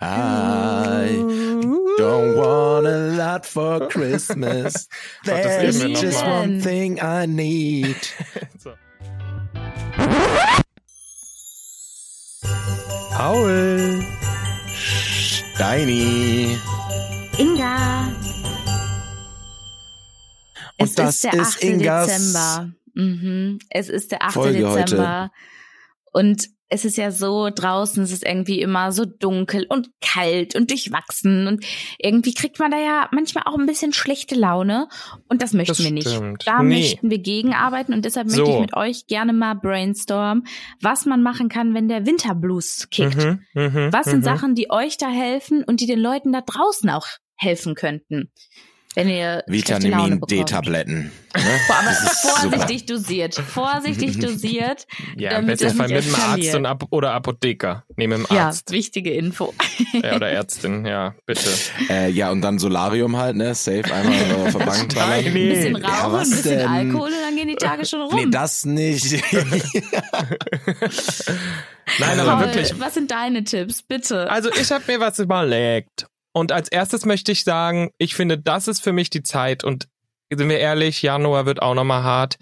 I don't want a lot for Christmas. There's just one thing I need. So. Paul. Steini. Inga. Und es das ist der 8. ist Ingas Dezember. Mhm. Es ist der 8. Folge heute. Dezember. Und es ist ja so, draußen es ist irgendwie immer so dunkel und kalt und durchwachsen. Und irgendwie kriegt man da ja manchmal auch ein bisschen schlechte Laune. Und das möchten Das wir nicht. stimmt. Da Nee. möchten wir gegenarbeiten. Und deshalb So. möchte ich mit euch gerne mal brainstormen, was man machen kann, wenn der Winterblues kickt. Mhm, mhm, Was sind mhm. Sachen, die euch da helfen und die den Leuten da draußen auch helfen könnten? Wenn ihr Vitamin. D-Tabletten. Ne? Vorsichtig dosiert. Vorsichtig dosiert. Ja, im besten Fall mit dem Arzt und Ap oder Apotheker. Nee, mit dem Ja, Arzt. wichtige Info. Ja, oder Ärztin, ja, bitte. Äh, ja, und dann Solarium halt, ne? Safe einmal auf der Bank ballern. Steini. Ein bisschen Ja, Rauchen, was ein bisschen denn? Alkohol und dann gehen die Tage schon rum. Nee, das nicht. Nein, Paul, aber wirklich. was sind deine Tipps? Bitte. Also ich habe mir was überlegt. Und als erstes möchte ich sagen, ich finde, das ist für mich die Zeit. Und sind wir ehrlich, Januar wird auch nochmal hart.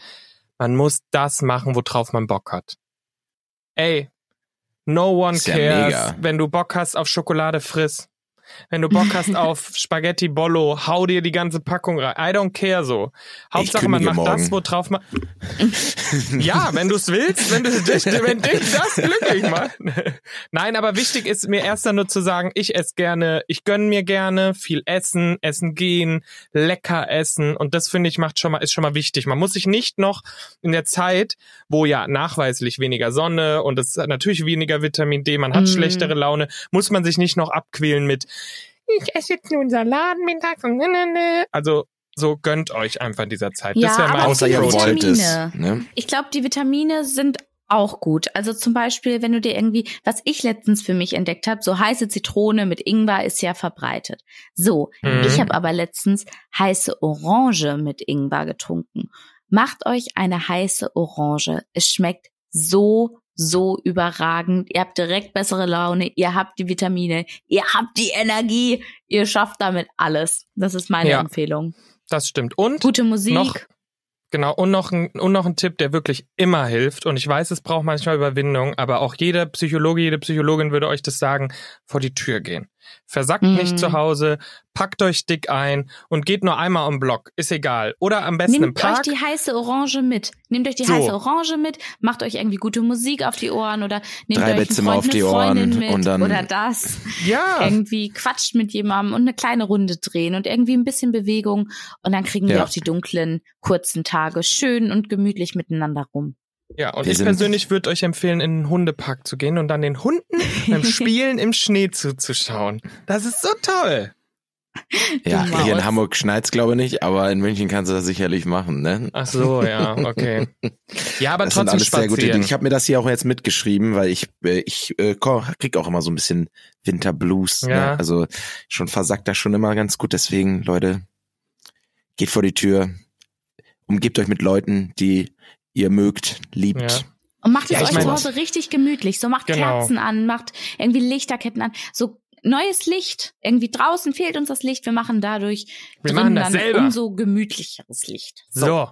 Man muss das machen, worauf man Bock hat. Ey, no one Ist ja cares. mega. Wenn du Bock hast auf Schokolade, friss. Wenn du Bock hast auf Spaghetti Bollo, hau dir die ganze Packung rein. I don't care so. Hauptsache, man macht das, morgen. worauf man. ja, wenn du es willst, wenn, du dich, wenn dich das glücklich macht. Nein, aber wichtig ist mir erst dann nur zu sagen, ich esse gerne, ich gönn mir gerne viel essen, essen gehen, lecker essen und das finde ich macht schon mal ist schon mal wichtig. Man muss sich nicht noch in der Zeit, wo ja nachweislich weniger Sonne und es hat natürlich weniger Vitamin D, man hat Mm. schlechtere Laune, muss man sich nicht noch abquälen mit ich esse jetzt nur einen Salat mittags und ne, ne, ne. Also so gönnt euch einfach in dieser Zeit. Ja, das wäre aber Außer ihr wollt es. Ne? Ich glaube, die Vitamine sind auch gut. Also zum Beispiel, wenn du dir irgendwie, was ich letztens für mich entdeckt habe, so heiße Zitrone mit Ingwer ist ja verbreitet. So, Mhm. ich habe aber letztens heiße Orange mit Ingwer getrunken. Macht euch eine heiße Orange. Es schmeckt so, so überragend. Ihr habt direkt bessere Laune, ihr habt die Vitamine, ihr habt die Energie, ihr schafft damit alles. Das ist meine Ja. Empfehlung. Das stimmt. Und Gute Musik. Noch- Genau, und noch, ein, und noch ein Tipp, der wirklich immer hilft. Und ich weiß, es braucht manchmal Überwindung, aber auch jeder Psychologe, jede Psychologin würde euch das sagen, vor die Tür gehen. Versackt Mhm. nicht zu Hause, packt euch dick ein und geht nur einmal am Block. Ist egal. Oder am besten im Nehmt euch Park. die heiße Orange mit. Nehmt euch die So. heiße Orange mit, macht euch irgendwie gute Musik auf die Ohren oder nehmt Drei euch Bettzimmer Freund, auf die eine Freundin Ohren mit und dann- oder das. Ja, Irgendwie quatscht mit jemandem und eine kleine Runde drehen und irgendwie ein bisschen Bewegung und dann kriegen wir Ja. auch die dunklen, kurzen Tage schön und gemütlich miteinander rum. Ja. Und Wir ich sind- persönlich würde euch empfehlen, in den Hundepark zu gehen und dann den Hunden beim Spielen im Schnee zuzuschauen. Das ist so toll. Ja, hier in. Hamburg schneit's glaube ich nicht, aber in München kannst du das sicherlich machen, ne? Ach so, ja, okay. Ja, aber das sind trotzdem alles sehr gute spazieren. Ideen. Ich habe mir das hier auch jetzt mitgeschrieben, weil ich äh, ich äh, krieg auch immer so ein bisschen Winterblues. Ja. Ne? Also schon versackt das schon immer ganz gut. Deswegen, Leute, geht vor die Tür, umgebt euch mit Leuten, die ihr mögt, liebt. Ja. Und macht es Ja, euch zu Hause richtig gemütlich. So macht Genau. Kerzen an, macht irgendwie Lichterketten an. So neues Licht. Irgendwie draußen fehlt uns das Licht. Wir machen dadurch Wir drinnen machen das dann selber. umso gemütlicheres Licht. So,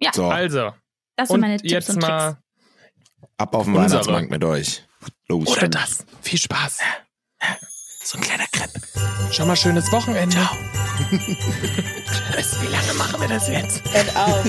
Ja, So, also. das sind Und meine Tipps jetzt und Tricks. mal. ab auf den unsere. Weihnachtsmarkt mit euch. Los. Oder das. Viel Spaß. So ein kleiner Crepe. Schon mal schönes Wochenende. Tschüss. Wie lange machen wir das jetzt? Hört auf.